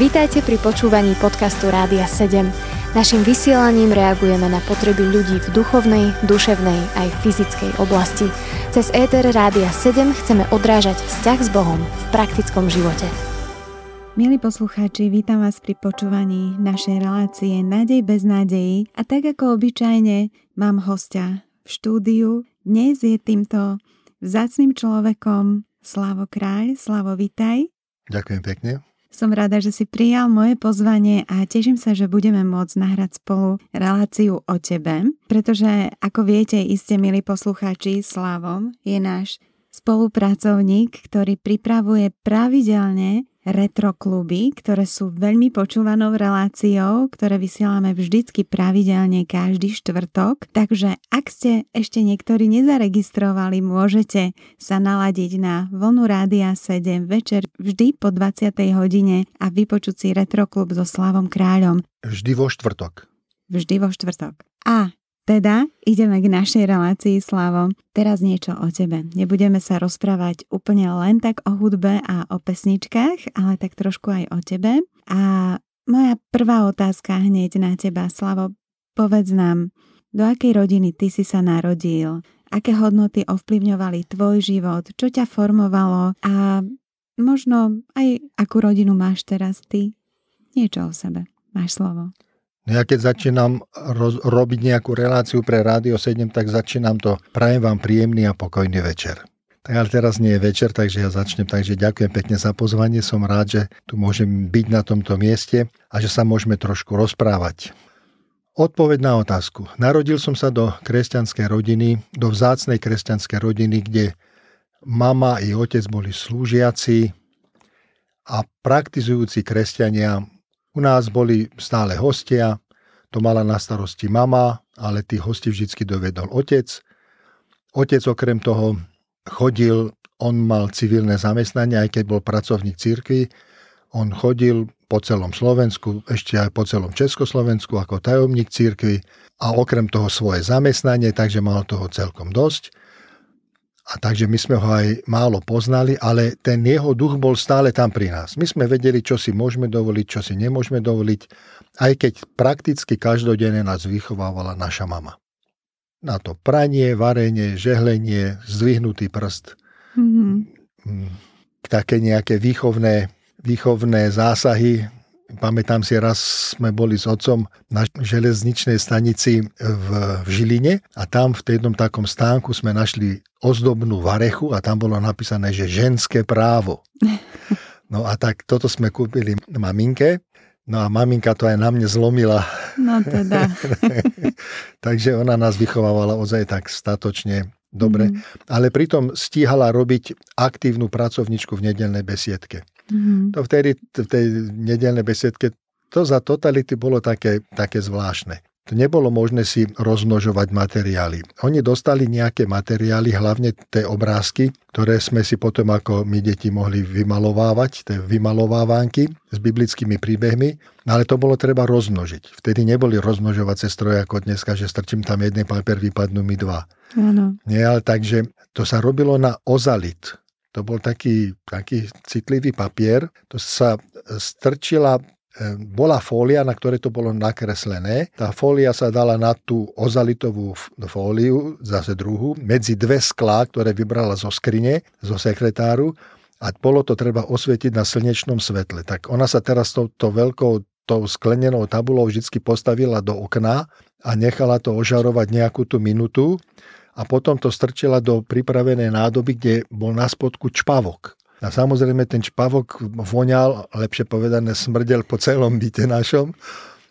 Vítajte pri počúvaní podcastu Rádia 7. Naším vysielaním reagujeme na potreby ľudí v duchovnej, duševnej aj fyzickej oblasti. Cez ETR Rádia 7 chceme odrážať vzťah s Bohom v praktickom živote. Milí poslucháči, vítam vás pri počúvaní našej relácie Nádej bez nádejí a tak ako obyčajne mám hostia v štúdiu. Dnes je týmto vzácným človekom Slavo Kráľ. Slavo, vitaj. Ďakujem pekne. Som rada, že si prijal moje pozvanie a teším sa, že budeme môcť nahrať spolu reláciu o tebe, pretože ako viete, iste milí poslucháči, Slavom je náš spolupracovník, ktorý pripravuje pravidelne retro kluby, ktoré sú veľmi počúvanou reláciou, ktoré vysielame vždycky pravidelne každý štvrtok. Takže ak ste ešte niektorí nezaregistrovali, môžete sa naladiť na vlnu Rádia 7 večer vždy po 20. hodine a vypočuť si retro klub so Slavom Kráľom. Vždy vo štvrtok. Vždy vo štvrtok. A teda ideme k našej relácii Slavo. Teraz niečo o tebe. Nebudeme sa rozprávať úplne len tak o hudbe a o pesničkách, ale tak trošku aj o tebe. A moja prvá otázka hneď na teba, Slavo. Povedz nám, do akej rodiny ty si sa narodil? Aké hodnoty ovplyvňovali tvoj život? Čo ťa formovalo? A možno aj akú rodinu máš teraz ty? Niečo o sebe. Máš slovo. No ja keď začínam roz, robiť nejakú reláciu pre Rádio 7, tak začínam to. Prajem vám príjemný a pokojný večer. Tak ale teraz nie je večer, takže ja začnem. Takže ďakujem pekne za pozvanie. Som rád, že tu môžem byť na tomto mieste a že sa môžeme trošku rozprávať. Odpoveď na otázku. Narodil som sa do kresťanskej rodiny, do vzácnej kresťanskej rodiny, kde mama i otec boli slúžiaci a praktizujúci kresťania u nás boli stále hostia, to mala na starosti mama, ale tých hostí vždy dovedol otec. Otec okrem toho chodil, on mal civilné zamestnanie, aj keď bol pracovník cirkvi, on chodil po celom Slovensku, ešte aj po celom Československu ako tajomník cirkvi a okrem toho svoje zamestnanie, takže mal toho celkom dosť. A takže my sme ho aj málo poznali, ale ten jeho duch bol stále tam pri nás. My sme vedeli, čo si môžeme dovoliť, čo si nemôžeme dovoliť, aj keď prakticky každodenne nás vychovávala naša mama. Na to pranie, varenie, žehlenie, zdvihnutý prst, mm-hmm. také nejaké výchovné, výchovné zásahy, Pamätám si, raz sme boli s otcom na železničnej stanici v, v Žiline a tam v jednom takom stánku sme našli ozdobnú varechu a tam bolo napísané, že ženské právo. No a tak toto sme kúpili maminke No a maminka to aj na mne zlomila. No teda. Takže ona nás vychovávala ozaj tak statočne dobre, mm. ale pritom stíhala robiť aktívnu pracovničku v nedelnej besiedke. Mm-hmm. To vtedy v tej nedelnej besiedke, to za totality bolo také, také zvláštne. To nebolo možné si rozmnožovať materiály. Oni dostali nejaké materiály, hlavne tie obrázky, ktoré sme si potom ako my deti mohli vymalovávať, tie vymalovávánky s biblickými príbehmi, no ale to bolo treba rozmnožiť. Vtedy neboli rozmnožovacie stroje ako dneska, že strčím tam jeden papier, vypadnú mi dva. Áno. Nie, ale takže to sa robilo na ozalit. To bol taký, taký citlivý papier. To sa strčila e, bola fólia, na ktorej to bolo nakreslené. Tá fólia sa dala na tú ozalitovú fóliu, zase druhú, medzi dve sklá, ktoré vybrala zo skrine, zo sekretáru a bolo to treba osvietiť na slnečnom svetle. Tak ona sa teraz touto veľkou tou sklenenou tabulou vždy postavila do okna a nechala to ožarovať nejakú tú minutu a potom to strčila do pripravenej nádoby, kde bol na spodku čpavok. A samozrejme ten čpavok voňal, lepšie povedané smrdel po celom byte našom.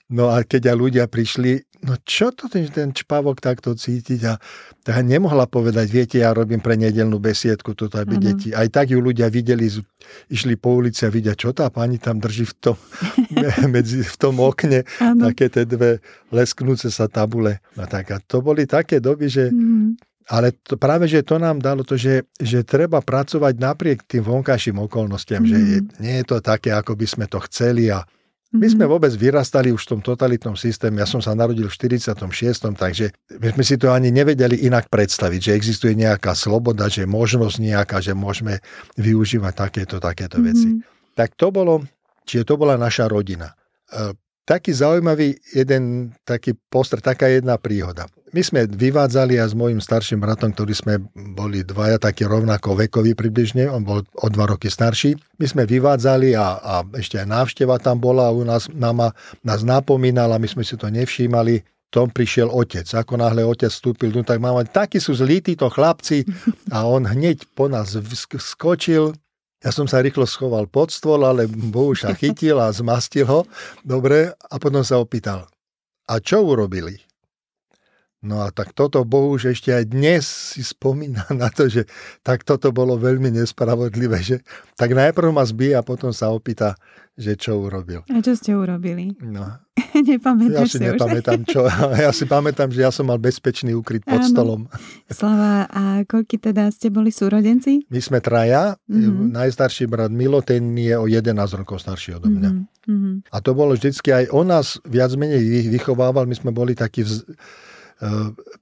No a keď aj ľudia prišli, no čo to ten, ten čpavok takto cítiť a tak nemohla povedať, viete, ja robím pre nedelnú besiedku, toto aby uh-huh. deti. Aj tak ju ľudia videli, išli po ulici a vidia, čo tá pani tam drží v tom, medzi, v tom okne, uh-huh. také tie dve lesknúce sa tabule. No tak a to boli také doby, že uh-huh. Ale to, práve, že to nám dalo to, že, že treba pracovať napriek tým vonkajším okolnostiam, mm. že je, nie je to také, ako by sme to chceli a my sme mhm. vôbec vyrastali už v tom totalitnom systéme. Ja som sa narodil v 46. takže my sme si to ani nevedeli inak predstaviť, že existuje nejaká sloboda, že je možnosť nejaká, že môžeme využívať takéto, takéto veci. Mm-hmm. Tak to bolo Čiže to bola naša rodina. E, taký zaujímavý jeden taký postr, taká jedna príhoda. My sme vyvádzali a s mojim starším bratom, ktorí sme boli dvaja takí rovnako vekoví približne, on bol o dva roky starší. My sme vyvádzali a, a ešte aj návšteva tam bola u nás, nama, nás napomínala, my sme si to nevšímali tom prišiel otec. Ako náhle otec vstúpil, no tak mama, takí sú zlí títo chlapci a on hneď po nás skočil. Ja som sa rýchlo schoval pod stôl, ale Bohu sa chytil a zmastil ho. Dobre, a potom sa opýtal, a čo urobili? No a tak toto Bohuž ešte aj dnes si spomína na to, že tak toto bolo veľmi nespravodlivé, že tak najprv ma zbije a potom sa opýta, že čo urobil. A čo ste urobili? No. Nepamätáš ja si, nepamätám, čo. Ja si pamätám, že ja som mal bezpečný ukryt pod Áno. stolom. Slava, a koľky teda ste boli súrodenci? My sme traja. Mm-hmm. Najstarší brat Milo, ten je o 11 rokov starší od mňa. Mm-hmm. A to bolo vždycky aj on nás viac menej vychovával. My sme boli takí vz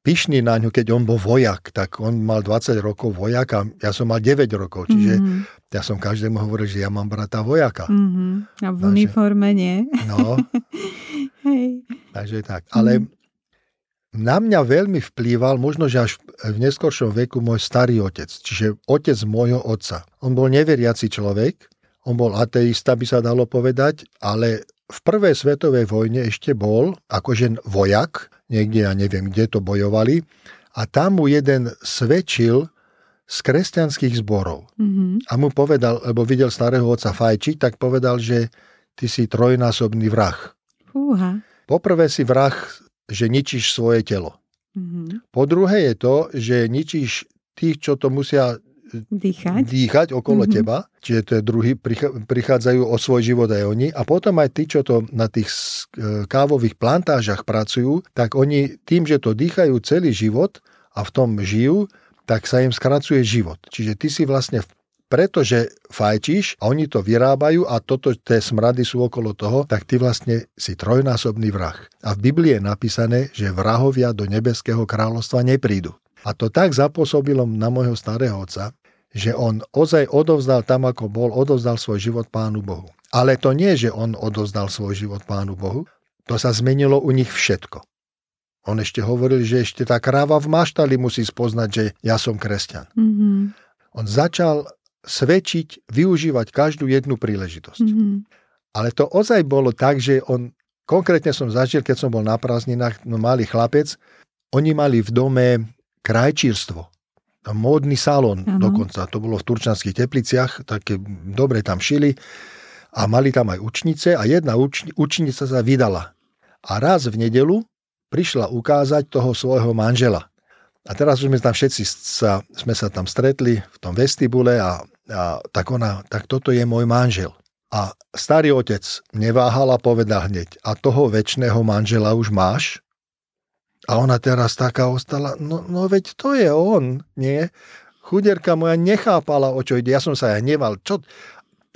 pyšný na ňu, keď on bol vojak, tak on mal 20 rokov vojaka, ja som mal 9 rokov, čiže mm-hmm. ja som každému hovoril, že ja mám brata vojaka. Mm-hmm. A v takže, uniforme nie. No. Hej. Takže tak. Ale mm-hmm. na mňa veľmi vplýval, možno, že až v neskoršom veku, môj starý otec, čiže otec môjho otca. On bol neveriaci človek, on bol ateista, by sa dalo povedať, ale v prvej svetovej vojne ešte bol akože vojak, niekde ja neviem, kde to bojovali, a tam mu jeden svedčil z kresťanských zborov. Mm-hmm. A mu povedal, lebo videl starého otca fajčiť, tak povedal, že ty si trojnásobný vrah. Fúha. Poprvé si vrah, že ničíš svoje telo. Mm-hmm. Po druhé je to, že ničíš tých, čo to musia dýchať, dýchať okolo mm-hmm. teba, čiže to je druhý, prichádzajú o svoj život aj oni a potom aj tí, čo to na tých e, kávových plantážach pracujú, tak oni tým, že to dýchajú celý život a v tom žijú, tak sa im skracuje život. Čiže ty si vlastne pretože fajčíš a oni to vyrábajú a toto, tie smrady sú okolo toho, tak ty vlastne si trojnásobný vrah. A v Biblii je napísané, že vrahovia do nebeského kráľovstva neprídu. A to tak zapôsobilo na môjho starého otca, že on ozaj odovzdal tam, ako bol, odovzdal svoj život Pánu Bohu. Ale to nie, že on odovzdal svoj život Pánu Bohu, to sa zmenilo u nich všetko. On ešte hovoril, že ešte tá kráva v maštali musí spoznať, že ja som kresťan. Mm-hmm. On začal svedčiť, využívať každú jednu príležitosť. Mm-hmm. Ale to ozaj bolo tak, že on, konkrétne som zažil, keď som bol na prázdninách, no malý chlapec, oni mali v dome krajčírstvo. Módny salón ano. dokonca. To bolo v Turčanských tepliciach, také dobre tam šili a mali tam aj učnice a jedna uč, učnica sa vydala. A raz v nedelu prišla ukázať toho svojho manžela. A teraz už sme tam všetci sa, sme sa tam stretli v tom vestibule a, a tak ona, tak toto je môj manžel. A starý otec neváhal a povedal hneď, a toho väčšného manžela už máš? A ona teraz taká ostala, no, no veď to je on, nie? Chuderka moja nechápala, o čo ide. Ja som sa aj neval. Čo?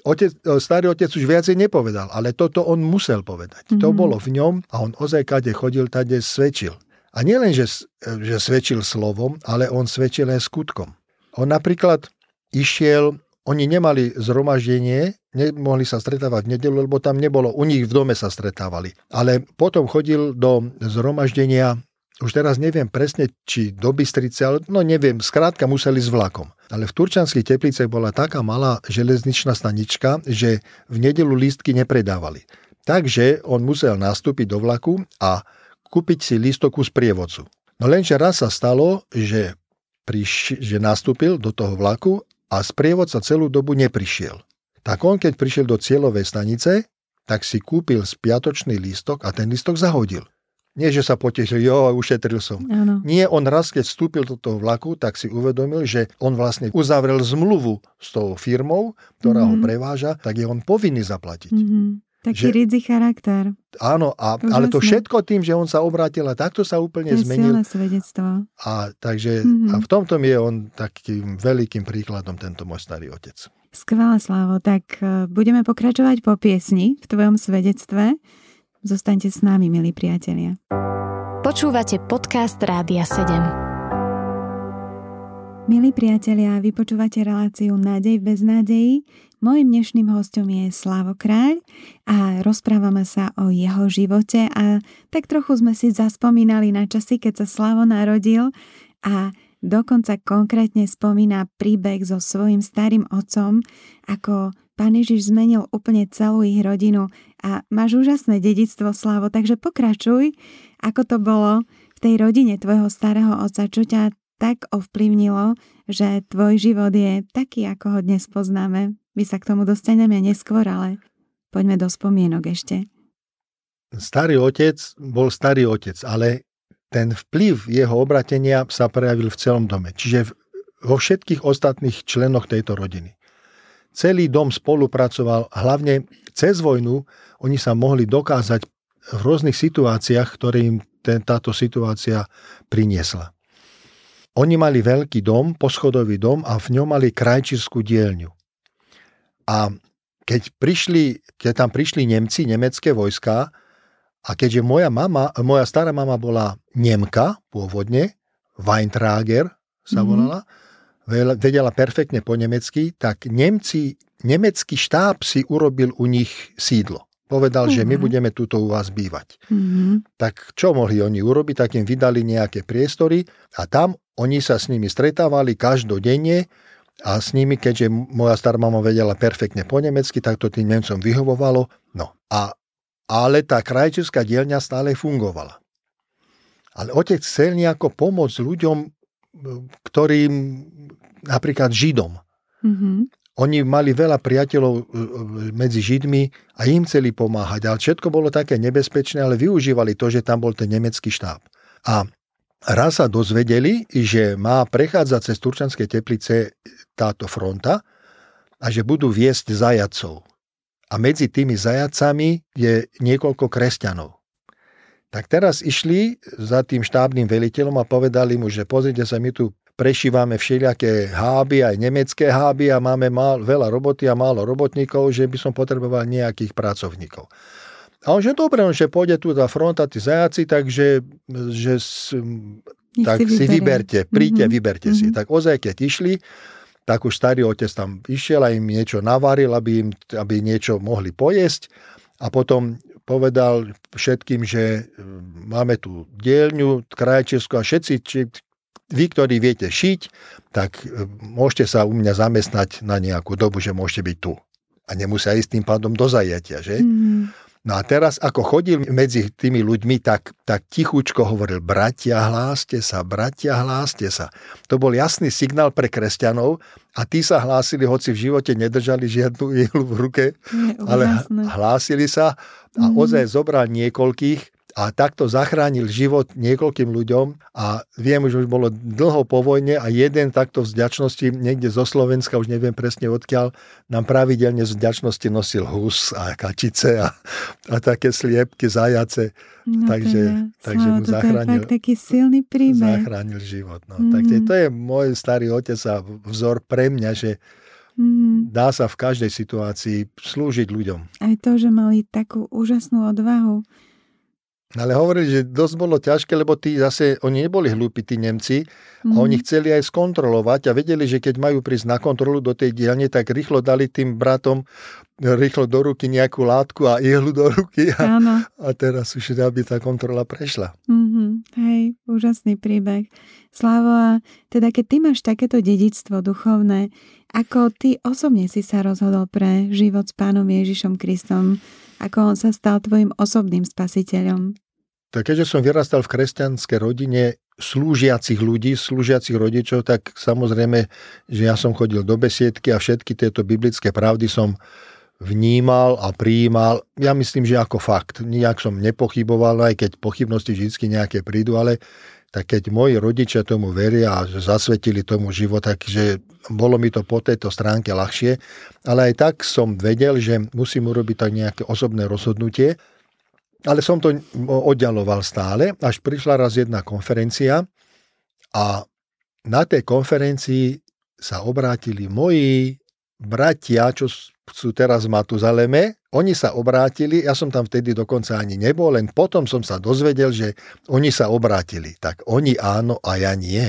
Otec, starý otec už viacej nepovedal, ale toto on musel povedať. Mm-hmm. To mhm. bolo v ňom a on ozaj kade chodil, tade svedčil. A nielen, že, že svedčil slovom, ale on svedčil aj skutkom. On napríklad išiel, oni nemali zhromaždenie, nemohli sa stretávať v nedelu, lebo tam nebolo, u nich v dome sa stretávali. Ale potom chodil do zhromaždenia už teraz neviem presne, či do Bystrice, ale no neviem, skrátka museli s vlakom. Ale v Turčanských tepliciach bola taká malá železničná stanička, že v nedelu lístky nepredávali. Takže on musel nastúpiť do vlaku a kúpiť si lístoku z prievodcu. No lenže raz sa stalo, že, priš- že nastúpil do toho vlaku a sprievodca celú dobu neprišiel. Tak on, keď prišiel do cieľovej stanice, tak si kúpil spiatočný lístok a ten lístok zahodil. Nie, že sa potešil, jo, ušetril som. Ano. Nie, on raz, keď vstúpil do toho vlaku, tak si uvedomil, že on vlastne uzavrel zmluvu s tou firmou, ktorá mm-hmm. ho mhm. preváža, tak je on povinný zaplatiť. Mm-hmm. Taký že, ridzi charakter. Áno, a, ale to všetko tým, že on sa obrátil a takto sa úplne to zmenil. Je svedectvo. A, takže, mm-hmm. a v tomto je on takým veľkým príkladom, tento môj starý otec. Skvelá, Slavo. Tak e, budeme pokračovať po piesni v tvojom svedectve. Zostaňte s nami, milí priatelia. Počúvate podcast Rádia 7. Milí priatelia, vypočúvate reláciu Nádej bez nádejí. Mojím dnešným hostom je Slavo Kráľ a rozprávame sa o jeho živote a tak trochu sme si zaspomínali na časy, keď sa Slavo narodil a dokonca konkrétne spomína príbeh so svojím starým otcom, ako Pán Ježiš zmenil úplne celú ich rodinu a máš úžasné dedictvo, Slavo, takže pokračuj, ako to bolo v tej rodine tvojho starého otca, čo ťa tak ovplyvnilo, že tvoj život je taký, ako ho dnes poznáme. My sa k tomu dostaneme neskôr, ale poďme do spomienok ešte. Starý otec bol starý otec, ale ten vplyv jeho obratenia sa prejavil v celom dome, čiže vo všetkých ostatných členoch tejto rodiny. Celý dom spolupracoval, hlavne cez vojnu oni sa mohli dokázať v rôznych situáciách, ktoré im táto situácia priniesla. Oni mali veľký dom, poschodový dom a v ňom mali krajčírskú dielňu. A keď, prišli, keď tam prišli Nemci, nemecké vojska, a keďže moja mama, moja stará mama bola Nemka pôvodne, Weintrager sa mm-hmm. volala, vedela perfektne po nemecky, tak Nemci, nemecký štáb si urobil u nich sídlo. Povedal, mm-hmm. že my mhm. budeme tuto u vás bývať. Mm-hmm. Tak čo mohli oni urobiť? Tak im vydali nejaké priestory a tam oni sa s nimi stretávali každodenne a s nimi, keďže moja stará mama vedela perfektne po nemecky, tak to tým Nemcom vyhovovalo. No a, ale tá krajčovská dielňa stále fungovala. Ale otec chcel nejako pomôcť ľuďom, ktorým, napríklad Židom. Mm-hmm. Oni mali veľa priateľov medzi Židmi a im chceli pomáhať, ale všetko bolo také nebezpečné, ale využívali to, že tam bol ten nemecký štáb. A raz sa dozvedeli, že má prechádzať cez Turčanské teplice táto fronta a že budú viesť zajacov. A medzi tými zajacami je niekoľko kresťanov. Tak teraz išli za tým štábnym veliteľom a povedali mu, že pozrite sa, my tu prešívame všelijaké háby, aj nemecké háby a máme mal, veľa roboty a málo robotníkov, že by som potreboval nejakých pracovníkov. A on že dobre, že pôjde tu za fronta tí zajaci, takže že tak si, si vyberte, príďte, mm-hmm. vyberte mm-hmm. si. Mhm. Tak ozaj, keď išli, tak už starý otec tam išiel a im niečo navaril, aby, im, aby niečo mohli pojesť a potom povedal všetkým, že máme tu dielňu, krajčesku a všetci, či, vy, ktorí viete šiť, tak môžete sa u mňa zamestnať na nejakú dobu, že môžete byť tu. A nemusia ísť tým pádom do zajatia, že? Mm-hmm. No a teraz, ako chodil medzi tými ľuďmi, tak, tak tichučko hovoril, bratia, hláste sa, bratia, hláste sa. To bol jasný signál pre kresťanov a tí sa hlásili, hoci v živote nedržali žiadnu jehlu v ruke, ale hlásili sa a mm. ozaj zobral niekoľkých a takto zachránil život niekoľkým ľuďom a viem, že už bolo dlho po vojne a jeden takto z vďačnosti niekde zo Slovenska, už neviem presne odkiaľ, nám pravidelne z vďačnosti nosil hus a kačice a, a také sliepky, zajace. No takže, teda, takže mu zachránil, taký silný príbeh. zachránil život. No. Mm. Takže to je môj starý otec a vzor pre mňa, že mm. dá sa v každej situácii slúžiť ľuďom. Aj to, že mali takú úžasnú odvahu ale hovorili, že dosť bolo ťažké, lebo tí zase, oni neboli hlúpi, tí Nemci, mm. a oni mhm. chceli aj skontrolovať a vedeli, že keď majú prísť na kontrolu do tej dielne, tak rýchlo dali tým bratom rýchlo do ruky nejakú látku a ihlu do ruky a, a teraz už aby tá kontrola prešla. Mm-hmm. Hej, úžasný príbeh. Slavo, a teda keď ty máš takéto dedictvo duchovné, ako ty osobne si sa rozhodol pre život s pánom Ježišom Kristom? Ako on sa stal tvojim osobným spasiteľom? Tak keďže som vyrastal v kresťanskej rodine slúžiacich ľudí, slúžiacich rodičov, tak samozrejme, že ja som chodil do besiedky a všetky tieto biblické pravdy som vnímal a prijímal. Ja myslím, že ako fakt. Nijak som nepochyboval, aj keď pochybnosti vždy nejaké prídu, ale tak keď moji rodičia tomu veria a zasvetili tomu život, takže bolo mi to po tejto stránke ľahšie. Ale aj tak som vedel, že musím urobiť tak nejaké osobné rozhodnutie. Ale som to oddialoval stále, až prišla raz jedna konferencia a na tej konferencii sa obrátili moji bratia, čo sú teraz v Matuzaleme, oni sa obrátili, ja som tam vtedy dokonca ani nebol, len potom som sa dozvedel, že oni sa obrátili. Tak oni áno a ja nie.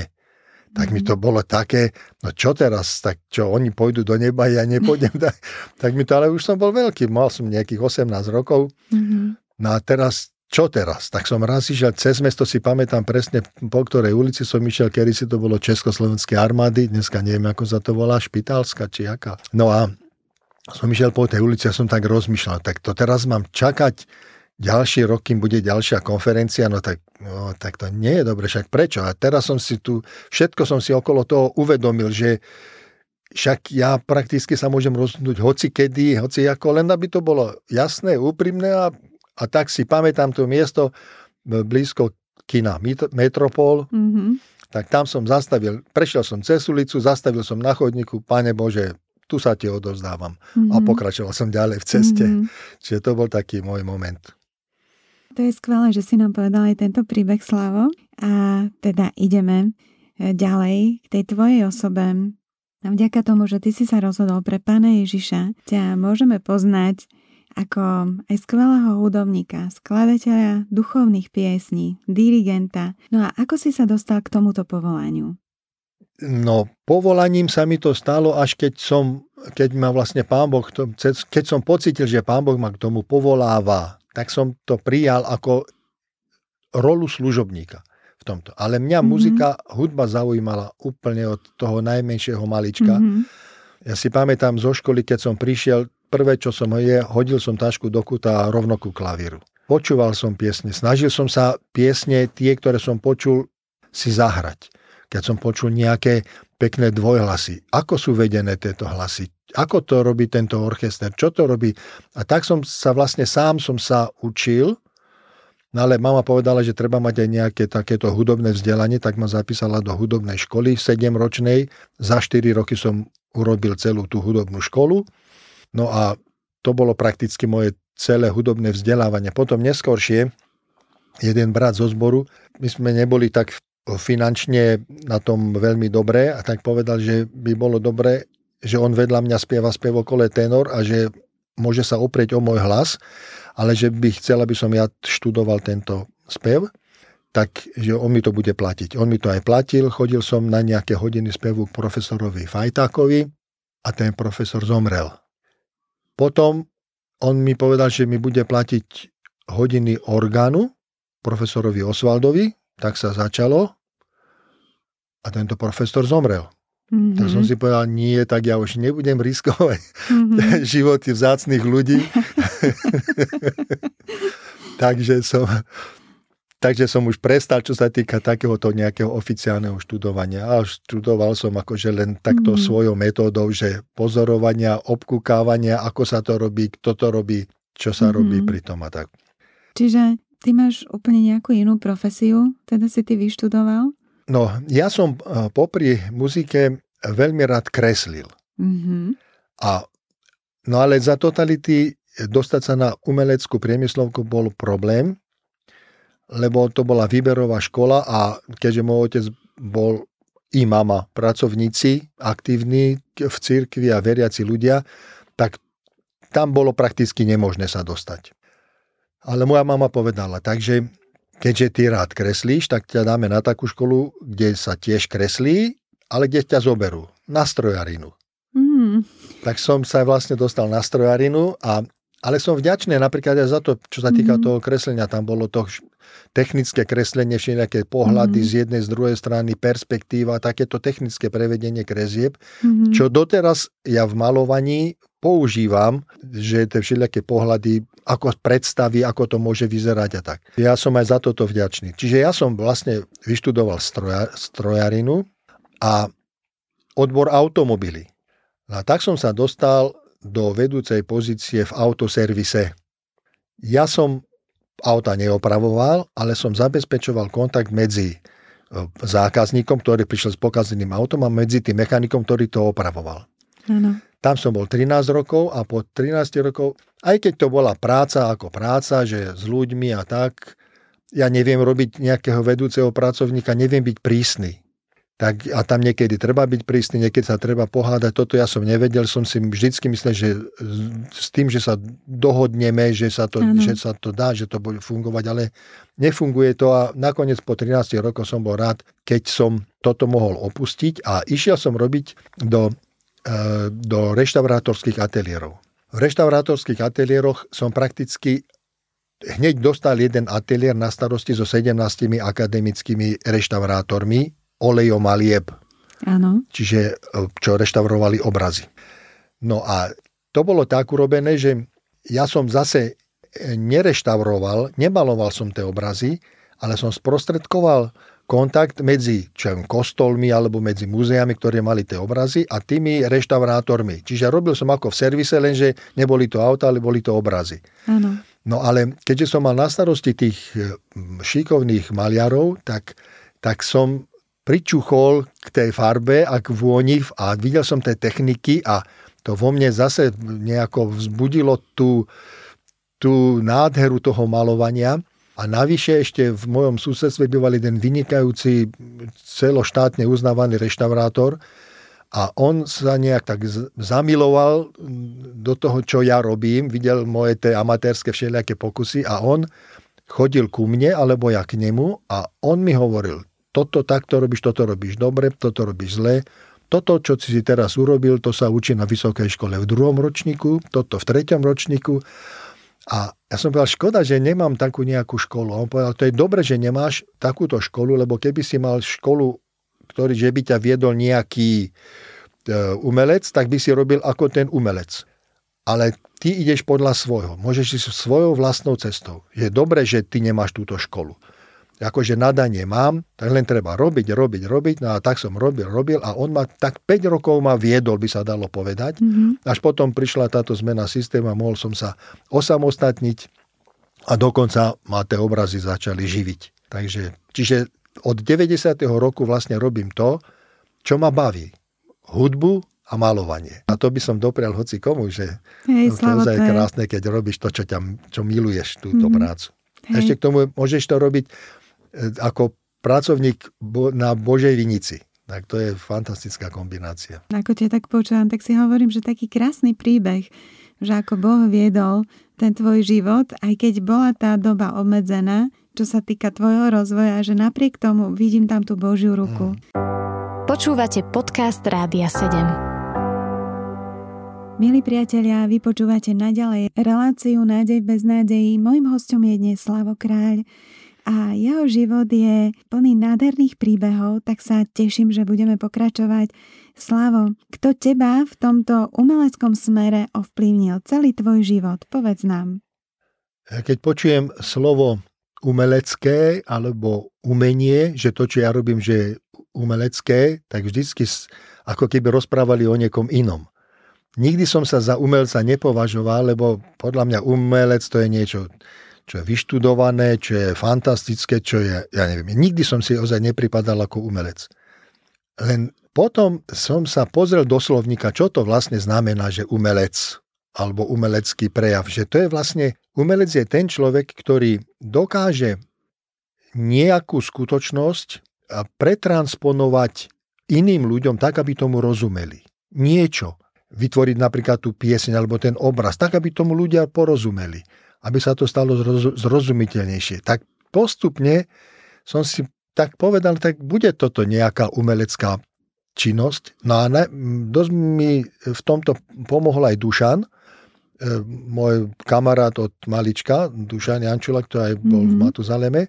Tak mi to bolo také, no čo teraz, tak čo, oni pôjdu do neba, ja nepôjdem, tak, tak mi to, ale už som bol veľký, mal som nejakých 18 rokov, mm-hmm. no a teraz, čo teraz? Tak som raz išiel cez mesto, si pamätám presne, po ktorej ulici som išiel, kedy si to bolo Československé armády, dneska neviem, ako sa to volá, Špitalská, či aká. No a som išiel po tej ulici a som tak rozmýšľal, tak to teraz mám čakať ďalší rok, kým bude ďalšia konferencia, no tak, no tak to nie je dobre, však prečo? A teraz som si tu, všetko som si okolo toho uvedomil, že však ja prakticky sa môžem rozhodnúť hoci kedy, hoci ako, len aby to bolo jasné, úprimné a, a tak si pamätám to miesto blízko kina Metropol, mm-hmm. tak tam som zastavil, prešiel som cez ulicu, zastavil som na chodníku, Pane Bože, tu sa ti odozdávam. Mm-hmm. A pokračoval som ďalej v ceste. Mm-hmm. Čiže to bol taký môj moment. To je skvelé, že si nám povedal aj tento príbeh, Slavo. A teda ideme e, ďalej k tej tvojej osobe. A vďaka tomu, že ty si sa rozhodol pre Pána Ježiša, ťa môžeme poznať ako aj skvelého hudobníka, skladateľa duchovných piesní, dirigenta. No a ako si sa dostal k tomuto povolaniu? No, povolaním sa mi to stalo, až keď som, keď ma vlastne pán Boh, keď som pocitil, že pán Boh ma k tomu povoláva, tak som to prijal ako rolu služobníka v tomto. Ale mňa mm-hmm. muzika, hudba zaujímala úplne od toho najmenšieho malička. Mm-hmm. Ja si pamätám zo školy, keď som prišiel, prvé, čo som je, hodil som tašku do kuta a rovno ku klavíru. Počúval som piesne, snažil som sa piesne, tie, ktoré som počul, si zahrať. Keď som počul nejaké pekné dvojhlasy, ako sú vedené tieto hlasy, ako to robí tento orchester, čo to robí. A tak som sa vlastne sám som sa učil, no ale mama povedala, že treba mať aj nejaké takéto hudobné vzdelanie, tak ma zapísala do hudobnej školy 7-ročnej. Za 4 roky som urobil celú tú hudobnú školu. No a to bolo prakticky moje celé hudobné vzdelávanie. Potom neskôršie jeden brat zo zboru, my sme neboli tak finančne na tom veľmi dobre a tak povedal, že by bolo dobre že on vedľa mňa spieva spevokole tenor a že môže sa oprieť o môj hlas, ale že by chcel, aby som ja študoval tento spev, tak že on mi to bude platiť. On mi to aj platil, chodil som na nejaké hodiny spevu k profesorovi Fajtákovi a ten profesor zomrel. Potom on mi povedal, že mi bude platiť hodiny orgánu profesorovi Osvaldovi, tak sa začalo a tento profesor zomrel. Mm-hmm. Tak som si povedal, nie, tak ja už nebudem riskovať mm-hmm. životy vzácných ľudí. takže som Takže som už prestal, čo sa týka takéhoto nejakého oficiálneho študovania. A študoval som akože len takto mm-hmm. svojou metódou, že pozorovania, obkúkávania, ako sa to robí, kto to robí, čo sa mm-hmm. robí pri tom a tak. Čiže ty máš úplne nejakú inú profesiu, teda si ty vyštudoval? No, ja som eh, popri muzike veľmi rád kreslil. Mm-hmm. A, no ale za totality dostať sa na umeleckú priemyslovku bol problém, lebo to bola výberová škola a keďže môj otec bol i mama, pracovníci, aktívni v cirkvi a veriaci ľudia, tak tam bolo prakticky nemožné sa dostať. Ale moja mama povedala, takže keďže ty rád kreslíš, tak ťa dáme na takú školu, kde sa tiež kreslí, ale kde ťa zoberú? Na strojarinu. Mm. Tak som sa vlastne dostal na strojarinu, a, ale som vďačný napríklad aj za to, čo sa týka mm. toho kreslenia. Tam bolo to technické kreslenie, všetké pohľady mm. z jednej, z druhej strany, perspektíva, takéto technické prevedenie kresieb, mm. čo doteraz ja v malovaní používam, že tie všelijaké pohľady, ako predstaví, ako to môže vyzerať a tak. Ja som aj za toto vďačný. Čiže ja som vlastne vyštudoval stroja, strojarinu a odbor automobily. A tak som sa dostal do vedúcej pozície v autoservise. Ja som auta neopravoval, ale som zabezpečoval kontakt medzi e, zákazníkom, ktorý prišiel s pokazeným autom a medzi tým mechanikom, ktorý to opravoval. Ano. Tam som bol 13 rokov a po 13 rokov, aj keď to bola práca ako práca, že s ľuďmi a tak, ja neviem robiť nejakého vedúceho pracovníka, neviem byť prísny. tak a tam niekedy treba byť prísny, niekedy sa treba pohádať. Toto ja som nevedel, som si vždycky myslel, že s tým, že sa dohodneme, že sa to, že sa to dá, že to bude fungovať, ale nefunguje to a nakoniec po 13 rokoch som bol rád, keď som toto mohol opustiť a išiel som robiť do, e, do reštaurátorských ateliérov. V reštaurátorských ateliéroch som prakticky hneď dostal jeden ateliér na starosti so 17 akademickými reštaurátormi olejomalieb. Áno. Čiže e, čo reštaurovali obrazy. No a to bolo tak urobené, že ja som zase e, nereštauroval, nemaloval som tie obrazy, ale som sprostredkoval kontakt medzi čo viem, kostolmi alebo medzi múzeami, ktoré mali tie obrazy a tými reštaurátormi. Čiže robil som ako v servise, lenže neboli to auta, ale boli to obrazy. Áno. No ale keďže som mal na starosti tých e, šikovných maliarov, tak, tak som pričuchol k tej farbe a k vôni a videl som tie techniky a to vo mne zase nejako vzbudilo tú, tú nádheru toho malovania. A navyše ešte v mojom susedstve býval jeden vynikajúci celoštátne uznávaný reštaurátor a on sa nejak tak zamiloval do toho, čo ja robím, videl moje tie amatérske všelijaké pokusy a on chodil ku mne alebo ja k nemu a on mi hovoril, toto takto robíš, toto robíš dobre, toto robíš zle. Toto, čo si teraz urobil, to sa učí na vysokej škole v druhom ročníku, toto v treťom ročníku. A ja som povedal, škoda, že nemám takú nejakú školu. A on povedal, to je dobre, že nemáš takúto školu, lebo keby si mal školu, ktorý, že by ťa viedol nejaký e, umelec, tak by si robil ako ten umelec. Ale ty ideš podľa svojho. Môžeš si svojou vlastnou cestou. Je dobre, že ty nemáš túto školu akože nadanie mám, tak len treba robiť, robiť, robiť. No a tak som robil, robil a on ma tak 5 rokov ma viedol, by sa dalo povedať. Mm-hmm. Až potom prišla táto zmena systému a mohol som sa osamostatniť a dokonca ma tie obrazy začali živiť. Takže, čiže od 90. roku vlastne robím to, čo ma baví. Hudbu a malovanie. A to by som doprial hoci komu, že Hej, to je krásne, keď robíš to, čo, ťa, čo miluješ, túto mm-hmm. prácu. Hej. Ešte k tomu môžeš to robiť ako pracovník na Božej vinici. Tak to je fantastická kombinácia. Ako ťa tak počúvam, tak si hovorím, že taký krásny príbeh, že ako Boh viedol ten tvoj život, aj keď bola tá doba obmedzená, čo sa týka tvojho rozvoja, že napriek tomu vidím tam tú Božiu ruku. Hmm. Počúvate podcast Rádia 7. Milí priatelia, vy počúvate naďalej reláciu Nádej bez nádejí. Mojím hostom je dnes Slavo Kráľ a jeho život je plný nádherných príbehov, tak sa teším, že budeme pokračovať. Slavo, kto teba v tomto umeleckom smere ovplyvnil celý tvoj život? Povedz nám. Keď počujem slovo umelecké alebo umenie, že to, čo ja robím, že je umelecké, tak vždycky ako keby rozprávali o niekom inom. Nikdy som sa za umelca nepovažoval, lebo podľa mňa umelec to je niečo čo je vyštudované, čo je fantastické, čo je, ja neviem, nikdy som si ozaj nepripadal ako umelec. Len potom som sa pozrel do slovníka, čo to vlastne znamená, že umelec alebo umelecký prejav. Že to je vlastne, umelec je ten človek, ktorý dokáže nejakú skutočnosť pretransponovať iným ľuďom tak, aby tomu rozumeli. Niečo. Vytvoriť napríklad tú pieseň alebo ten obraz, tak, aby tomu ľudia porozumeli aby sa to stalo zrozumiteľnejšie. Tak postupne som si tak povedal, tak bude toto nejaká umelecká činnosť. No a ne, dosť mi v tomto pomohol aj Dušan, e, môj kamarát od malička, Dušan Jančula, ktorý aj bol mm-hmm. v mhm. Matuzaleme.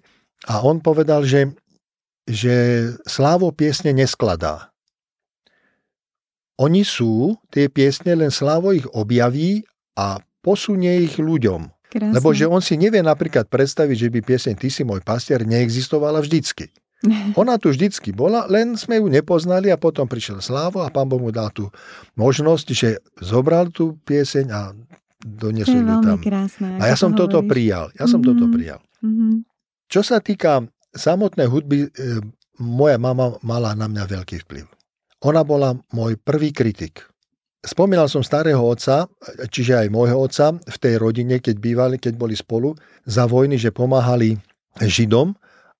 A on povedal, že, že Slávo piesne neskladá. Oni sú, tie piesne, len Slávo ich objaví a posunie ich ľuďom. Krásne. Lebo že on si nevie napríklad predstaviť, že by pieseň Ty si môj pastier neexistovala vždycky. Ona tu vždycky bola, len sme ju nepoznali a potom prišiel Slávo a pán Boh mu dal tú možnosť, že zobral tú pieseň a doniesol ju tam. Krásne, a ja som to toto prijal. Ja som mm-hmm. toto prijal. Mm-hmm. Čo sa týka samotnej hudby, e, moja mama mala na mňa veľký vplyv. Ona bola môj prvý kritik. Spomínal som starého otca, čiže aj môjho otca, v tej rodine, keď bývali, keď boli spolu za vojny, že pomáhali Židom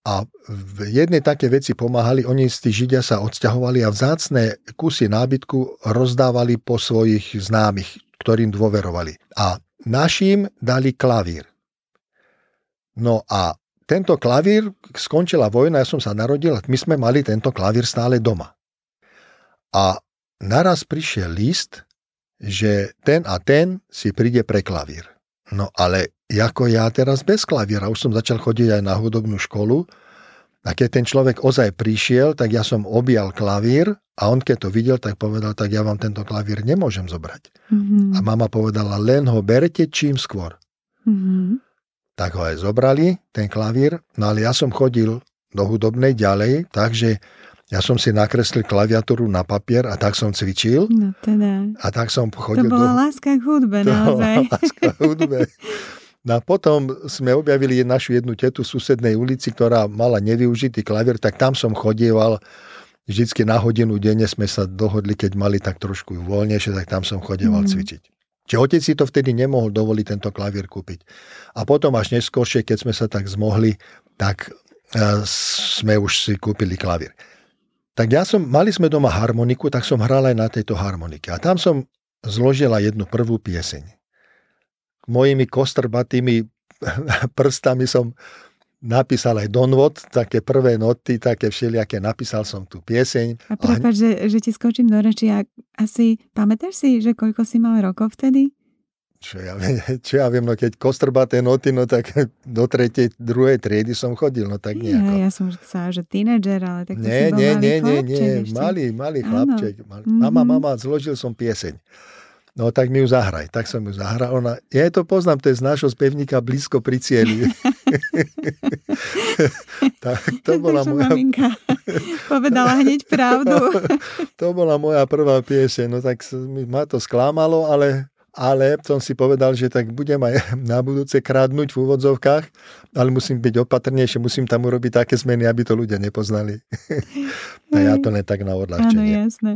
a v jednej také veci pomáhali, oni z tých Židia sa odsťahovali a vzácne kusy nábytku rozdávali po svojich známych, ktorým dôverovali. A našim dali klavír. No a tento klavír, skončila vojna, ja som sa narodil, my sme mali tento klavír stále doma. A naraz prišiel list, že ten a ten si príde pre klavír. No ale ako ja teraz bez klavíra, už som začal chodiť aj na hudobnú školu a keď ten človek ozaj prišiel, tak ja som objal klavír a on keď to videl, tak povedal, tak ja vám tento klavír nemôžem zobrať. Mm-hmm. A mama povedala, len ho berte čím skôr. Mm-hmm. Tak ho aj zobrali, ten klavír, no ale ja som chodil do hudobnej ďalej, takže ja som si nakreslil klaviatúru na papier a tak som cvičil. No teda. A tak som chodil To bola do... láska k hudbe, to naozaj. láska k hudbe. No a potom sme objavili našu jednu tetu v susednej ulici, ktorá mala nevyužitý klavier, tak tam som chodieval vždycky na hodinu denne sme sa dohodli, keď mali tak trošku voľnejšie, tak tam som chodieval mm. cvičiť. Čiže otec si to vtedy nemohol dovoliť tento klavier kúpiť. A potom až neskôršie, keď sme sa tak zmohli, tak uh, sme už si kúpili klavír. Tak ja som, mali sme doma harmoniku, tak som hral aj na tejto harmonike. A tam som zložila jednu prvú pieseň. Mojimi kostrbatými prstami som napísal aj donvod, také prvé noty, také všelijaké, napísal som tú pieseň. A prepáč, že, že ti skočím do reči, asi pamätáš si, že koľko si mal rokov vtedy? Čo ja, čo ja viem, no keď kostrbaté noty, no tak do tretej, druhej triedy som chodil, no tak nejako. Ja, ja som sa, že tínedžer, ale tak nie, nie, nie, nie, nie, malý, malý chlapček. Malý. Mm-hmm. Mama, mama, zložil som pieseň. No tak mi ju zahraj. Tak som ju zahral. Ona, ja to poznám, to je z nášho spevníka blízko pri cieli. tak to bola moja... maminka povedala hneď pravdu. to bola moja prvá pieseň. No tak ma to sklamalo, ale ale som si povedal, že tak budem aj na budúce krádnuť v úvodzovkách, ale musím byť opatrnejšie, musím tam urobiť také zmeny, aby to ľudia nepoznali. a ja to ne tak na odľahčenie. Áno, jasné.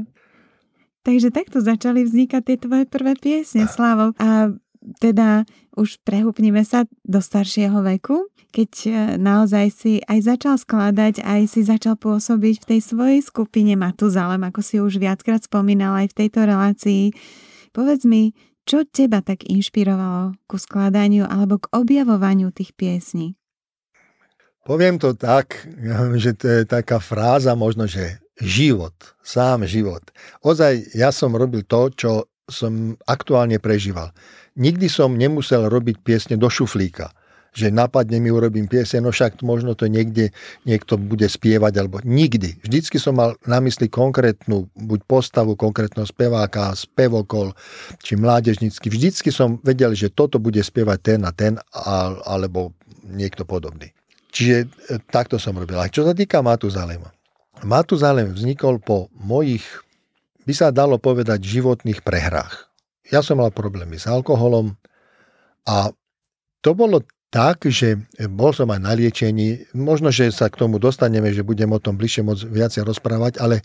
Takže takto začali vznikať tie tvoje prvé piesne, Slavo. A teda už prehúpnime sa do staršieho veku, keď e, naozaj si aj začal skladať, aj si začal pôsobiť v tej svojej skupine Matuzalem, ako si už viackrát spomínal aj v tejto relácii. Povedz mi, čo teba tak inšpirovalo ku skladaniu alebo k objavovaniu tých piesní? Poviem to tak, že to je taká fráza možno, že život, sám život. Ozaj, ja som robil to, čo som aktuálne prežíval. Nikdy som nemusel robiť piesne do šuflíka že napadne mi, urobím piesen, no však možno to niekde niekto bude spievať, alebo nikdy. Vždycky som mal na mysli konkrétnu buď postavu, konkrétneho speváka, spevokol, či mládežnícky. Vždycky som vedel, že toto bude spievať ten a ten, alebo niekto podobný. Čiže e, takto som robil. A čo sa týka Matuzalema. Matuzalem vznikol po mojich, by sa dalo povedať, životných prehrách. Ja som mal problémy s alkoholom a to bolo tak, že bol som aj na liečení. Možno, že sa k tomu dostaneme, že budem o tom bližšie môcť viacej rozprávať, ale e,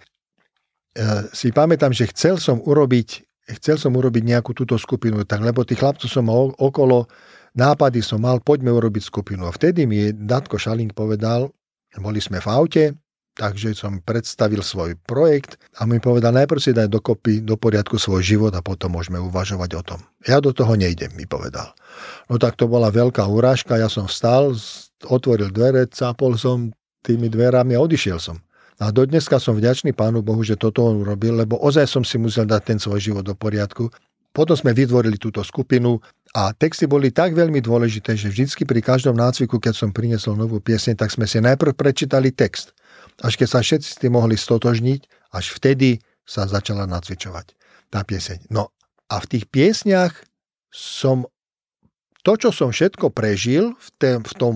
si pamätám, že chcel som urobiť, chcel som urobiť nejakú túto skupinu, tak lebo tých chlapcov som mal okolo, nápady som mal, poďme urobiť skupinu. A vtedy mi Datko Šaling povedal, boli sme v aute, Takže som predstavil svoj projekt a mi povedal, najprv si daj dokopy do poriadku svoj život a potom môžeme uvažovať o tom. Ja do toho nejdem, mi povedal. No tak to bola veľká urážka, ja som vstal, otvoril dvere, cápol som tými dverami a odišiel som. A do dneska som vďačný Pánu Bohu, že toto on urobil, lebo ozaj som si musel dať ten svoj život do poriadku. Potom sme vytvorili túto skupinu a texty boli tak veľmi dôležité, že vždycky pri každom nácviku, keď som priniesol novú piesne, tak sme si najprv prečítali text až keď sa všetci s tým mohli stotožniť, až vtedy sa začala nacvičovať tá pieseň. No a v tých piesniach som to, čo som všetko prežil v, tém, v tom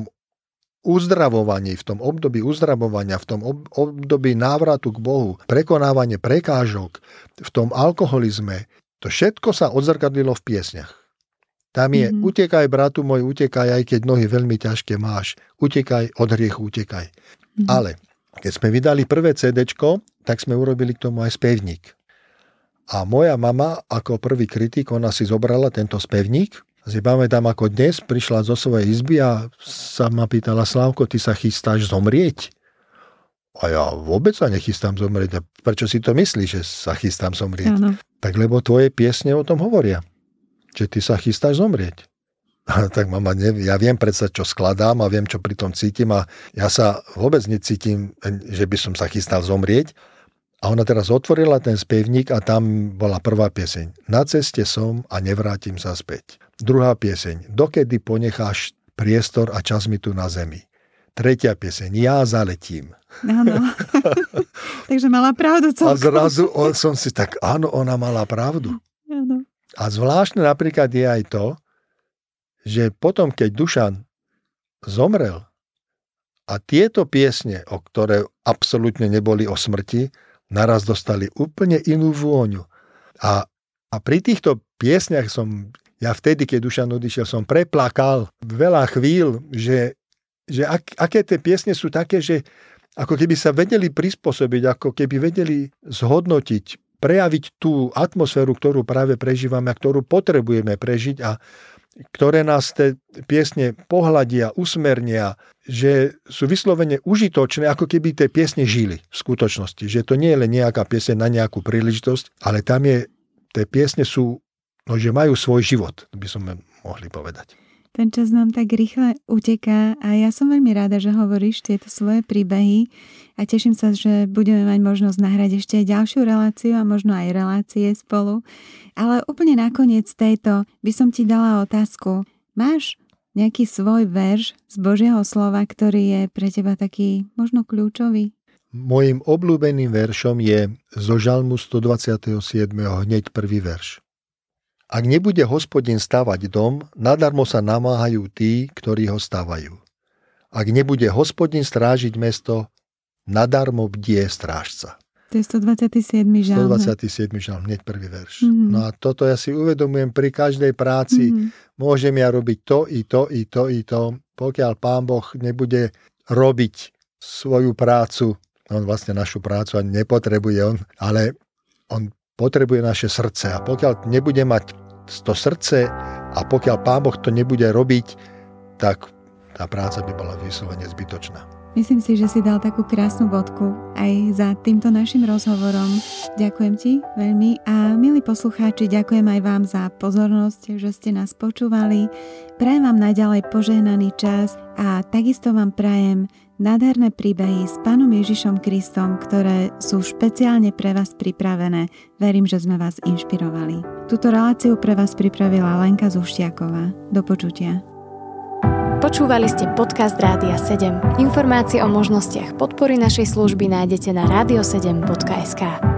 uzdravovaní, v tom období uzdravovania, v tom období návratu k Bohu, prekonávanie prekážok, v tom alkoholizme, to všetko sa odzrkadlilo v piesniach. Tam je, mm-hmm. utekaj, bratu môj, utekaj, aj keď nohy veľmi ťažké máš. Utekaj, od hriechu utekaj. Mm-hmm. Ale keď sme vydali prvé CD, tak sme urobili k tomu aj spevník. A moja mama ako prvý kritik, ona si zobrala tento spevník, Si pamätám, ako dnes prišla zo svojej izby a sa ma pýtala, Slávko, ty sa chystáš zomrieť? A ja vôbec sa nechystám zomrieť. A prečo si to myslíš, že sa chystám zomrieť? Ano. Tak lebo tvoje piesne o tom hovoria. Že ty sa chystáš zomrieť. Tak mama, ne, ja viem predsa, čo skladám a viem, čo pri tom cítim a ja sa vôbec necítim, že by som sa chystal zomrieť. A ona teraz otvorila ten spevník a tam bola prvá pieseň. Na ceste som a nevrátim sa späť. Druhá pieseň. Dokedy ponecháš priestor a čas mi tu na zemi. Tretia pieseň. Ja zaletím. Áno. Takže mala pravdu celkom. A zrazu on, som si tak, áno, ona mala pravdu. Áno. A zvláštne napríklad je aj to, že potom, keď Dušan zomrel a tieto piesne, o ktoré absolútne neboli o smrti, naraz dostali úplne inú vôňu. A, a pri týchto piesniach som, ja vtedy, keď Dušan odišiel, som preplakal veľa chvíľ, že, že ak, aké tie piesne sú také, že ako keby sa vedeli prispôsobiť, ako keby vedeli zhodnotiť, prejaviť tú atmosféru, ktorú práve prežívame a ktorú potrebujeme prežiť a ktoré nás tie piesne pohľadia, usmernia, že sú vyslovene užitočné, ako keby tie piesne žili v skutočnosti. Že to nie je len nejaká piesne na nejakú príležitosť, ale tam je, tie piesne sú, no, že majú svoj život, by sme mohli povedať. Ten čas nám tak rýchle uteká a ja som veľmi rada, že hovoríš tieto svoje príbehy a teším sa, že budeme mať možnosť nahrať ešte ďalšiu reláciu a možno aj relácie spolu. Ale úplne nakoniec tejto by som ti dala otázku. Máš nejaký svoj verš z Božieho slova, ktorý je pre teba taký možno kľúčový? Mojím obľúbeným veršom je zo Žalmu 127. hneď prvý verš. Ak nebude hospodin stavať dom, nadarmo sa namáhajú tí, ktorí ho stavajú. Ak nebude hospodin strážiť mesto, nadarmo bdie strážca. To je 127. žalm. 127. žalm, hneď prvý verš. Mm-hmm. No a toto ja si uvedomujem pri každej práci. Mm-hmm. Môžem ja robiť to, i to, i to, i to. Pokiaľ pán Boh nebude robiť svoju prácu, on vlastne našu prácu ani nepotrebuje, on, ale on potrebuje naše srdce. A pokiaľ nebude mať to srdce a pokiaľ Pán Boh to nebude robiť, tak tá práca by bola vyslovene zbytočná. Myslím si, že si dal takú krásnu bodku aj za týmto našim rozhovorom. Ďakujem ti veľmi a milí poslucháči, ďakujem aj vám za pozornosť, že ste nás počúvali. Prajem vám naďalej požehnaný čas a takisto vám prajem nádherné príbehy s Pánom Ježišom Kristom, ktoré sú špeciálne pre vás pripravené. Verím, že sme vás inšpirovali. Túto reláciu pre vás pripravila Lenka Zuštiaková. Do počutia. Počúvali ste podcast Rádia 7. Informácie o možnostiach podpory našej služby nájdete na radio7.sk.